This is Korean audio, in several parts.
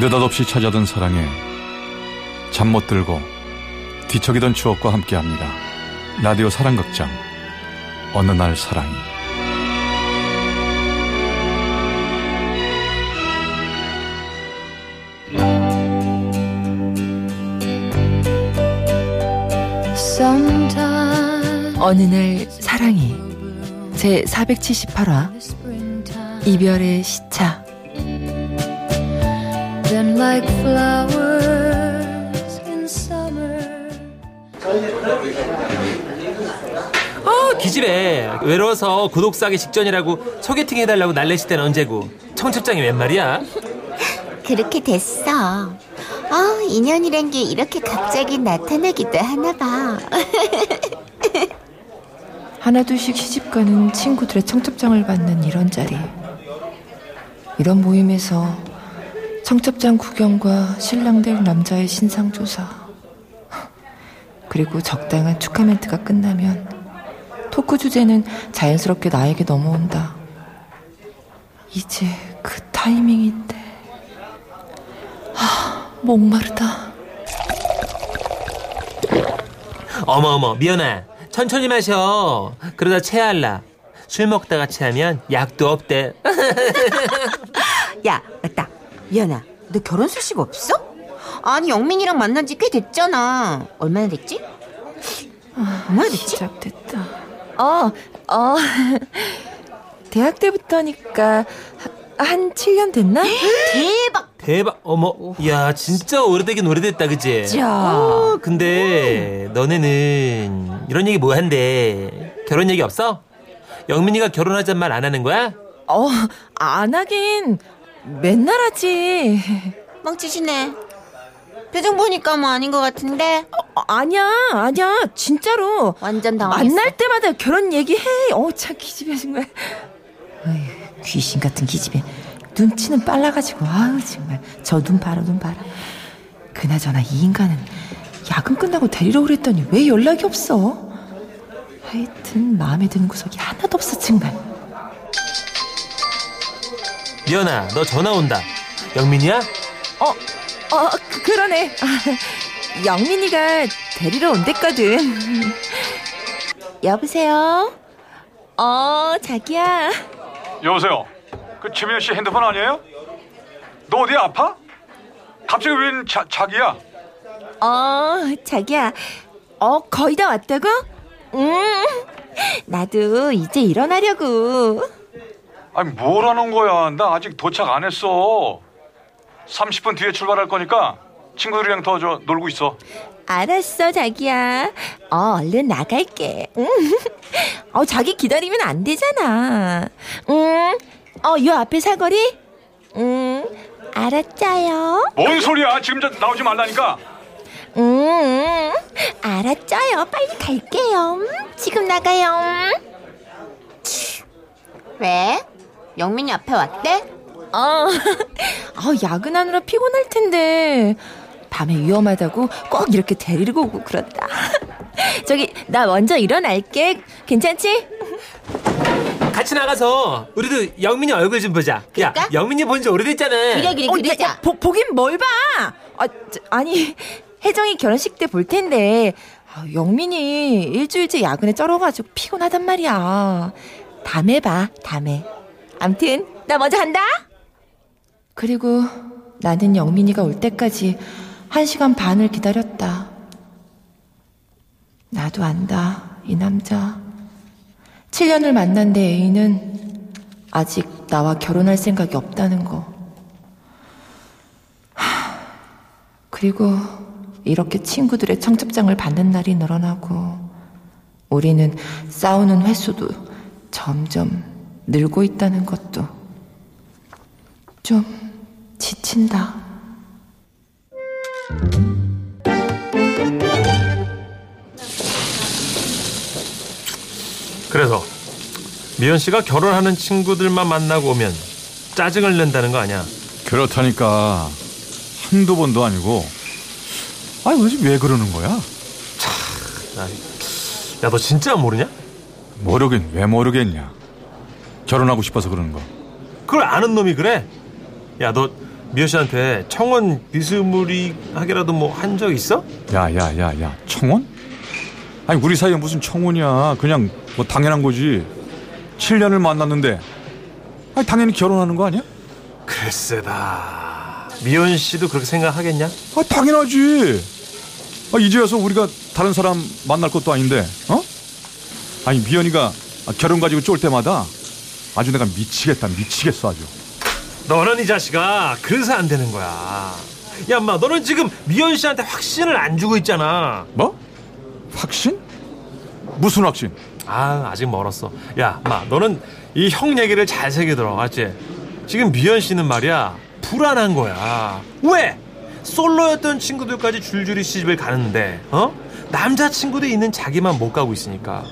느닷없이 찾아든 사랑에 잠 못 들고 뒤척이던 추억과 함께합니다. 라디오 사랑극장 어느 날 사랑이 어느 날 사랑이 제 478화 이별의 시차 Then like flowers in summer 어 기집애 외로워서 구독 사기 직전이라고 소개팅 해달라고 날래실 때는 언제고 청첩장이 웬 말이야 그렇게 됐어. 어, 인연이란 게 이렇게 갑자기 나타나기도 하나 봐. 하나둘씩 시집가는 친구들의 청첩장을 받는 이런 자리. 이런 모임에서 청첩장 구경과 신랑될 남자의 신상조사. 그리고 적당한 축하 멘트가 끝나면 토크 주제는 자연스럽게 나에게 넘어온다. 이제 그 타이밍인데. 하, 목마르다. 어머 어머 미연아 천천히 마셔 그러다 체할라 술 먹다가 체하면 약도 없대 야, 맞다. 미연아, 너 결혼 소식 없어? 아니, 영민이랑 만난 지 꽤 됐잖아. 얼마나 됐지? 얼마나 됐지? 시작됐다. 어, 어. 대학 때부터니까 하- 한 7년 됐나? 대박! 대박 어머 야 진짜 오래되긴 오래됐다 그지 자. 어, 근데 너네는 이런 얘기 뭐 한대 결혼 얘기 없어? 영민이가 결혼하잔 말안 하는 거야? 어, 안 하긴 맨날 하지. 멍치시네. 표정 보니까 뭐 아닌 것 같은데? 어, 아니야, 아니야. 진짜로. 완전 당황했어. 만날 때마다 결혼 얘기해. 어, 참 기집애 정말. 어휴, 귀신 같은 기집애. 눈치는 빨라가지고 아우 정말 저 눈 봐라 눈 봐라. 그나저나 이 인간은 야근 끝나고 데리러 오랬더니 왜 연락이 없어? 하여튼 마음에 드는 구석이 하나도 없어 정말. 미연아 너 전화 온다 영민이야? 어, 어, 그, 그러네. 아, 영민이가 데리러 온댔거든. 여보세요? 어, 자기야. 여보세요. 그 최민현 씨 핸드폰 아니에요? 너 어디 아파? 갑자기 웬 자, 자기야? 어, 자기야. 어, 거의 다 왔다고? 음, 나도 이제 일어나려고. 아니 뭐라는 거야? 나 아직 도착 안 했어. 30분 뒤에 출발할 거니까 친구들이랑 더 저 놀고 있어. 알았어, 자기야. 어, 얼른 나갈게. 음. 어, 자기 기다리면 안 되잖아. 음, 어, 요 앞에 사거리? 음, 알았죠요. 뭔 소리야? 지금 저 나오지 말라니까. 음, 알았죠요. 빨리 갈게요. 음, 지금 나가요. 왜? 영민이 앞에 왔대? 어, 어, 야근하느라 피곤할 텐데. 밤에 위험하다고 꼭 이렇게 데리고 오고 그런다. 저기, 나 먼저 일어날게. 괜찮지? 같이 나가서 우리도 영민이 얼굴 좀 보자 야 그럴까? 영민이 본 지 오래됐잖아 그래, 그래, 어, 그러자. 야, 야, 보, 보긴 뭘 봐! 아, 저, 아니, 혜정이 결혼식 때 볼 텐데, 아, 영민이 일주일째 야근에 쩔어가지고 피곤하단 말이야. 다음에 봐, 다음에. 암튼, 나 먼저 간다! 그리고 나는 영민이가 올 때까지 한 시간 반을 기다렸다. 나도 안다, 이 남자. 7년을 만난 내 애인은 아직 나와 결혼할 생각이 없다는 거. 하, 그리고 이렇게 친구들의 청첩장을 받는 날이 늘어나고 우리는 싸우는 횟수도 점점 늘고 있다는 것도 좀 지친다. 그래서 미연 씨가 결혼하는 친구들만 만나고 오면 짜증을 낸다는 거 아니야? 그렇다니까 한두 번도 아니고. 아니 도대체 왜 그러는 거야? 야 너 진짜 모르냐? 모르긴 왜 모르겠냐. 결혼하고 싶어서 그러는 거. 그걸 아는 놈이 그래? 야 너 미연 씨한테 청원 비스무리하게라도 뭐 한 적 있어? 야 야 야 야 청혼? 아니 우리 사이에 무슨 청혼이야 그냥 뭐 당연한 거지 7년을 만났는데 아니 당연히 결혼하는 거 아니야? 글쎄다. 미연 씨도 그렇게 생각하겠냐? 아 당연하지 아 이제 와서 우리가 다른 사람 만날 것도 아닌데 어? 아니 미연이가 결혼 가지고 쫄 때마다 아주 내가 미치겠다 미치겠어 아주 너는 이 자식아 그래서 안 되는 거야. 야, 엄마, 너는 지금 미연 씨한테 확신을 안 주고 있잖아. 뭐? 확신? 무슨 확신? 아, 아직 멀었어. 야, 엄마, 너는 이 형 얘기를 잘 새겨 들어, 맞지? 지금 미연 씨는 말이야 불안한 거야. 왜? 솔로였던 친구들까지 줄줄이 시집을 가는데, 어? 남자친구도 있는 자기만 못 가고 있으니까.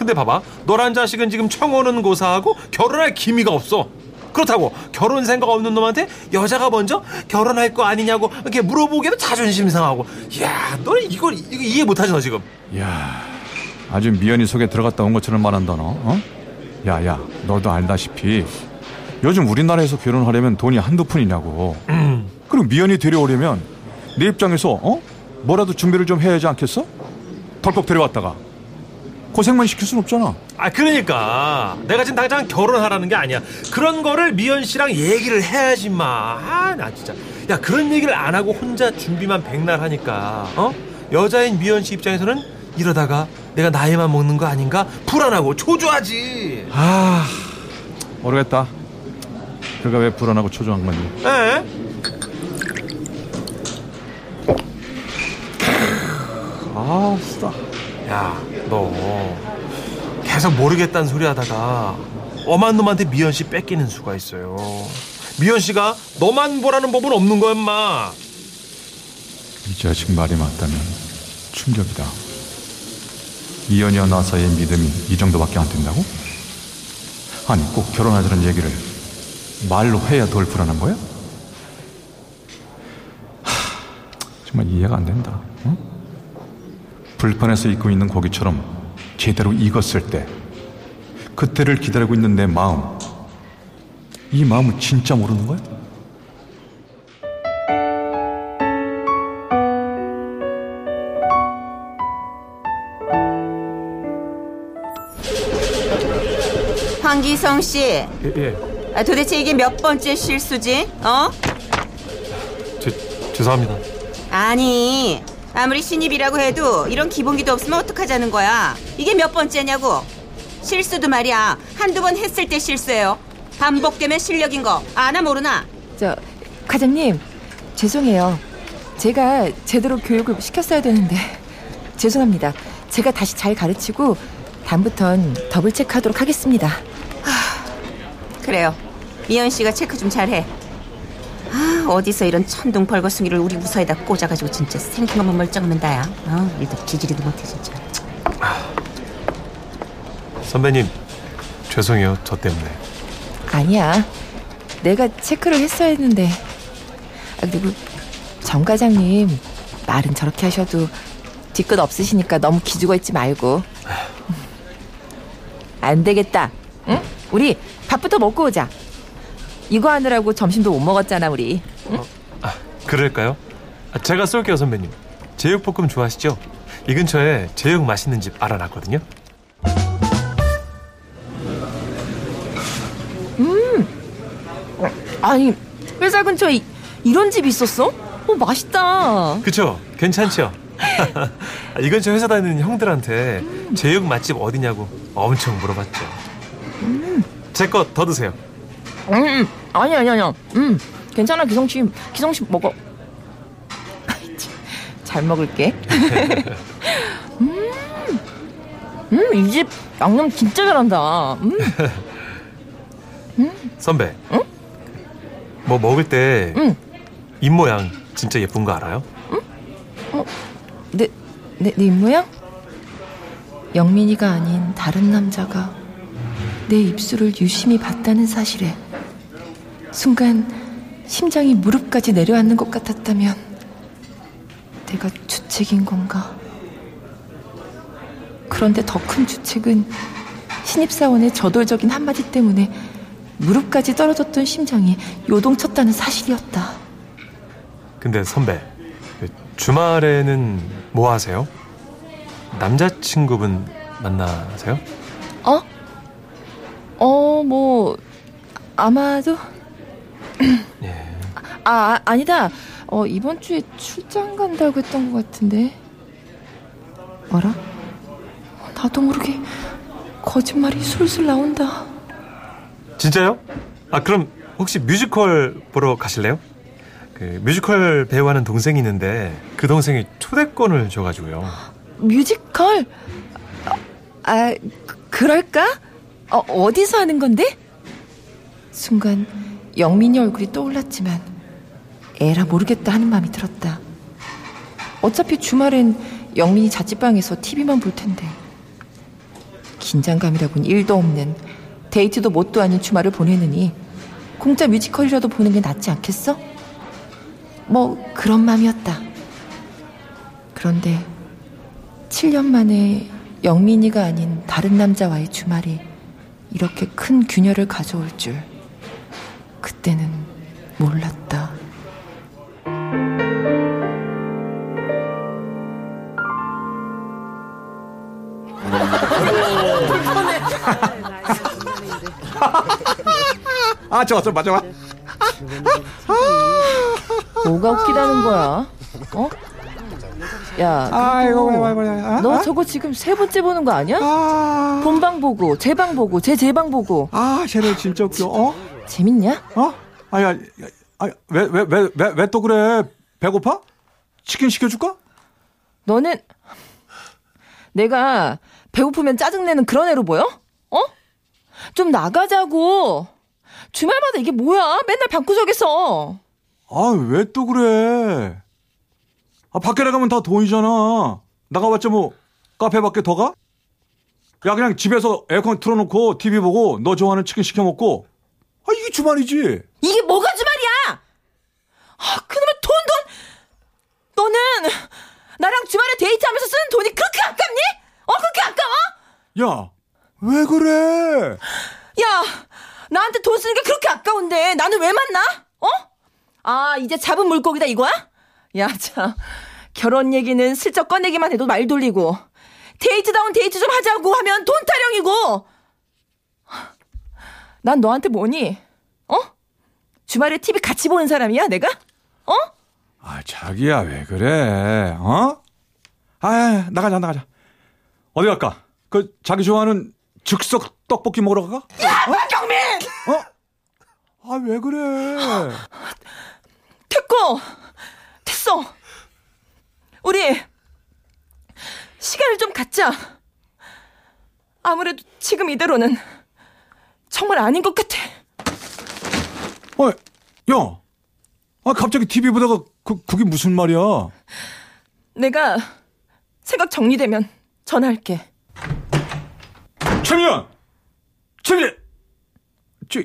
근데 봐봐, 너란 자식은 지금 청혼은 고사하고 결혼할 기미가 없어. 그렇다고 결혼 생각 없는 놈한테 여자가 먼저 결혼할 거 아니냐고 이렇게 물어보기에도 자존심 상하고. 야, 너는 이걸 이거 이해 못하지 너 지금. 야 아주 미연이 속에 들어갔다 온 것처럼 말한다 너 어? 야야 너도 알다시피 요즘 우리나라에서 결혼하려면 돈이 한두 푼이냐고 그리고 미연이 데려오려면 내 입장에서 어? 뭐라도 준비를 좀 해야 하지 않겠어? 덜컥 데려왔다가 고생만 시킬 순 없잖아. 아 그러니까. 내가 지금 당장 결혼하라는 게 아니야. 그런 거를 미연 씨랑 얘기를 해야지 마 아 나 진짜. 야 그런 얘기를 안 하고 혼자 준비만 백날 하니까 어? 여자인 미연 씨 입장에서는 이러다가 내가 나이만 먹는 거 아닌가? 불안하고 초조하지. 아 모르겠다. 그가 왜 불안하고 초조한 건지. 에? 아 쓰다 야 너 계속 모르겠다는 소리 하다가 엄한 놈한테 미연 씨 뺏기는 수가 있어요 미연 씨가 너만 보라는 법은 없는 거야 엄마 이 자식 말이 맞다면 충격이다. 이연이와 나 사이의 믿음이 이 정도밖에 안 된다고? 아니 꼭 결혼하자는 얘기를 말로 해야 덜 불안한 거야? 하, 정말 이해가 안 된다. 어? 불판에서 익고 있는 고기처럼 제대로 익었을 때 그때를 기다리고 있는 내 마음 이 마음을 진짜 모르는 거야? 황기성 씨, 예, 예. 아, 도대체 이게 몇 번째 실수지? 어? 죄, 죄송합니다 아니, 아무리 신입이라고 해도 이런 기본기도 없으면 어떡하자는 거야? 이게 몇 번째냐고? 실수도 말이야. 한두 번 했을 때 실수예요. 반복되면 실력인 거 아나 모르나? 저 과장님 죄송해요. 제가 제대로 교육을 시켰어야 되는데 죄송합니다. 제가 다시 잘 가르치고 다음부턴 더블 체크하도록 하겠습니다. 그래요. 미연 씨가 체크 좀 잘해. 아, 어디서 이런 천둥 벌거숭이를 우리 부서에다 꽂아가지고 진짜 생긴 것만 멀쩡하면 다야. 어, 일도 지지리도 못해 진짜. 선배님 죄송해요 저 때문에 아니야. 내가 체크를 했어야 했는데. 아, 그리고 정 과장님 말은 저렇게 하셔도 뒤끝 없으시니까 너무 기죽어 있지 말고. 안 되겠다. 응? 우리 밥부터 먹고 오자. 이거 하느라고 점심도 못 먹었잖아, 우리. 아, 그럴까요? 아, 제가 쏠게요 선배님 제육볶음 좋아하시죠? 이 근처에 제육 맛있는 집 알아놨거든요 아니, 회사 근처에 이, 이런 집이 있었어? 어, 맛있다. 그쵸? 괜찮죠? 이 근처 회사 다니는 형들한테 제육 맛집 어디냐고 엄청 물어봤죠 제거 더 드세요 음, 아니 아니 아니야. 음, 괜찮아 기성 씨, 기성 씨 먹어. 잘 먹을게. 음, 음, 이 집 양념 진짜 잘한다. 음, 선배 뭐 먹을 때 응. 입모양 진짜 예쁜 거 알아요? 내, 내, 내 입모양? 영민이가 아닌 다른 남자가 내 입술을 유심히 봤다는 사실에 순간 심장이 무릎까지 내려앉는 것 같았다면 내가 주책인 건가? 그런데 더 큰 주책은 신입사원의 저돌적인 한마디 때문에 무릎까지 떨어졌던 심장이 요동쳤다는 사실이었다. 근데 선배, 그 주말에는 뭐 하세요? 남자친구분 만나세요? 어? 어, 뭐, 아마도. 예. 아, 아, 아니다. 어, 이번 주에 출장 간다고 했던 것 같은데. 뭐라? 나도 모르게 거짓말이 술술 나온다. 진짜요? 아 그럼 혹시 뮤지컬 보러 가실래요? 그 뮤지컬 배우하는 동생이 있는데 그 동생이 초대권을 줘가지고요. 뮤지컬? 아, 그- 그럴까? 어, 어디서 하는 건데? 순간 영민이 얼굴이 떠올랐지만 에라 모르겠다 하는 마음이 들었다. 어차피 주말엔 영민이 자취방에서 TV만 볼 텐데. 긴장감이라곤 일도 없는 데이트도 못도 아닌 주말을 보내느니 공짜 뮤지컬이라도 보는 게 낫지 않겠어? 뭐 그런 마음이었다. 그런데 7년 만에 영민이가 아닌 다른 남자와의 주말이 이렇게 큰 균열을 가져올 줄 그때는 몰랐다. 아 좋았어 맞아 맞아 뭐가 웃기다는 거야? 어? 야, 아이고 그래 그래 그래 너 저거 지금 세 번째 보는 거 아니야? 아, 본방 보고, 제 방 보고, 제 제 방 보고. 아 쟤네 진짜 웃겨 어? 재밌냐? 어? 아야 아왜 왜 왜 왜 왜 또 그래 배고파? 치킨 시켜줄까? 너는 내가 배고프면 짜증내는 그런 애로 보여? 어? 좀 나가자고. 주말마다 이게 뭐야? 맨날 방구석에서. 아 왜 또 그래 아 밖에 나가면 다 돈이잖아 나가봤자 뭐 카페 밖에 더 가? 야 그냥 집에서 에어컨 틀어놓고 TV 보고 너 좋아하는 치킨 시켜 먹고 아 이게 주말이지 이게 뭐가 주말이야? 아, 그놈의 돈, 돈! 너는 나랑 주말에 데이트하면서 쓰는 돈이 그렇게 아깝니? 어, 그렇게 아까워? 야 왜 그래 야, 나한테 돈 쓰는 게 그렇게 아까운데 나는 왜 만나? 어? 아, 이제 잡은 물고기다 이거야? 야, 참. 결혼 얘기는 슬쩍 꺼내기만 해도 말 돌리고 데이트다운 데이트 좀 하자고 하면 돈 타령이고 난 너한테 뭐니? 어? 주말에 TV 같이 보는 사람이야, 내가? 어? 아 자기야 왜 그래 어? 아 나가자 나가자 어디 갈까 그 자기 좋아하는 즉석 떡볶이 먹으러 갈까? 박경민! 어? 아 왜 그래 됐고! 됐어! 우리, 시간을 좀 갖자. 아무래도 지금 이대로는 정말 아닌 것 같아. 어, 야, 아 갑자기 TV 보다가 그 그게 무슨 말이야? 내가 생각 정리되면 전화할게. 최미연, 최미, 최.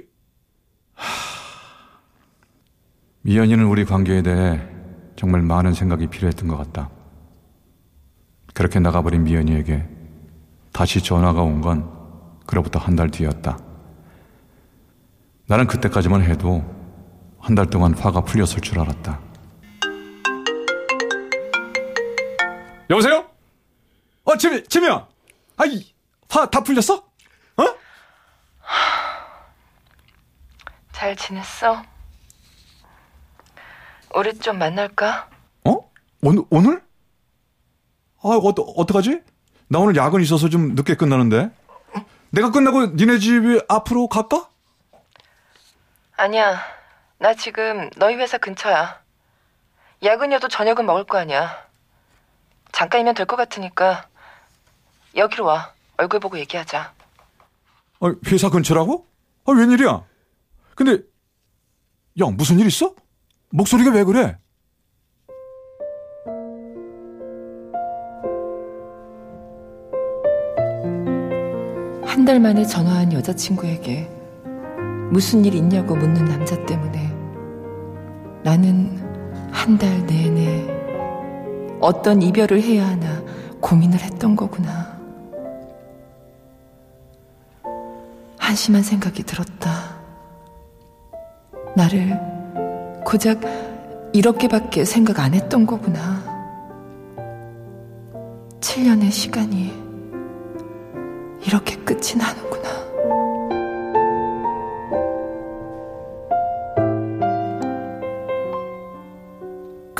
미연이는 우리 관계에 대해 정말 많은 생각이 필요했던 것 같다. 그렇게 나가버린 미연이에게 다시 전화가 온 건 그로부터 한 달 뒤였다. 나는 그때까지만 해도 한 달 동안 화가 풀렸을 줄 알았다. 여보세요? 어, 최미, 최미야. 아이, 화 다 풀렸어? 어? 잘 지냈어? 우리 좀 만날까? 어? 오늘, 오늘? 아, 어, 어떡하지? 나 오늘 야근 있어서 좀 늦게 끝나는데. 내가 끝나고 니네 집 앞으로 갈까? 아니야. 나 지금 너희 회사 근처야. 야근이어도 저녁은 먹을 거 아니야. 잠깐이면 될 것 같으니까 여기로 와. 얼굴 보고 얘기하자. 아, 회사 근처라고? 아, 웬일이야? 근데, 야, 무슨 일 있어? 목소리가 왜 그래? 한 달 만에 전화한 여자친구에게 무슨 일 있냐고 묻는 남자 때문에 나는 한 달 내내 어떤 이별을 해야 하나 고민을 했던 거구나. 한심한 생각이 들었다. 나를 고작 이렇게밖에 생각 안 했던 거구나. 7년의 시간이 이렇게 끝이 나는구나.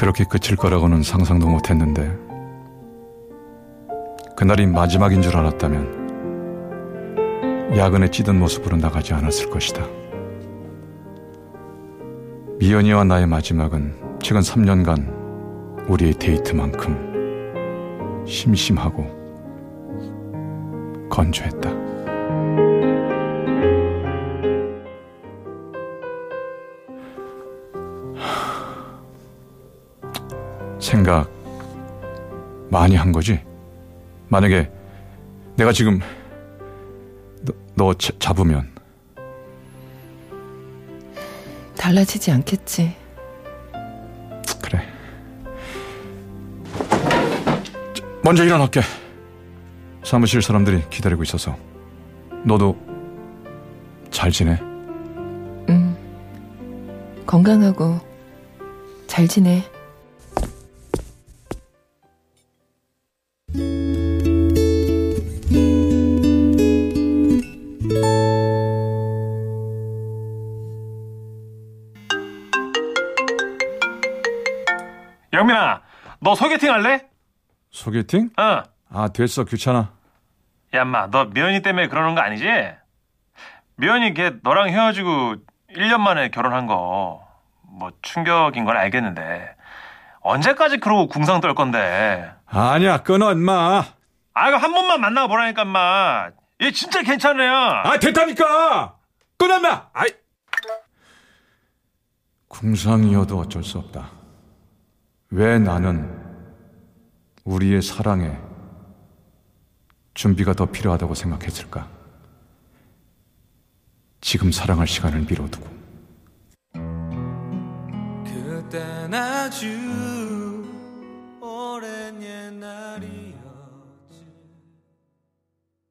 그렇게 끝일 거라고는 상상도 못 했는데, 그날이 마지막인 줄 알았다면, 야근에 찌든 모습으로 나가지 않았을 것이다. 미연이와 나의 마지막은 최근 3년간 우리의 데이트만큼 심심하고 건조했다. 생각 많이 한 거지? 만약에 내가 지금 너, 너 자- 잡으면 달라지지 않겠지. 그래. 먼저 일어날게. 사무실 사람들이 기다리고 있어서. 너도 잘 지내? 응. 건강하고 잘 지내. 너 소개팅 할래? 소개팅? 어. 아, 됐어. 귀찮아. 야, 인마, 너 미연이 때문에 그러는 거 아니지? 미연이 걔 너랑 헤어지고 1년 만에 결혼한 거 뭐 충격인 건 알겠는데 언제까지 그러고 궁상 떨 건데? 아니야, 끊어, 임마. 아, 이거 한 번만 만나고 보라니까, 인마. 얘 진짜 괜찮아요. 아, 됐다니까! 끊어, 임마! 아이. 궁상이어도 어쩔 수 없다. 왜 나는 우리의 사랑에 준비가 더 필요하다고 생각했을까? 지금 사랑할 시간을 미뤄두고. 그땐 아주 오랜 옛날이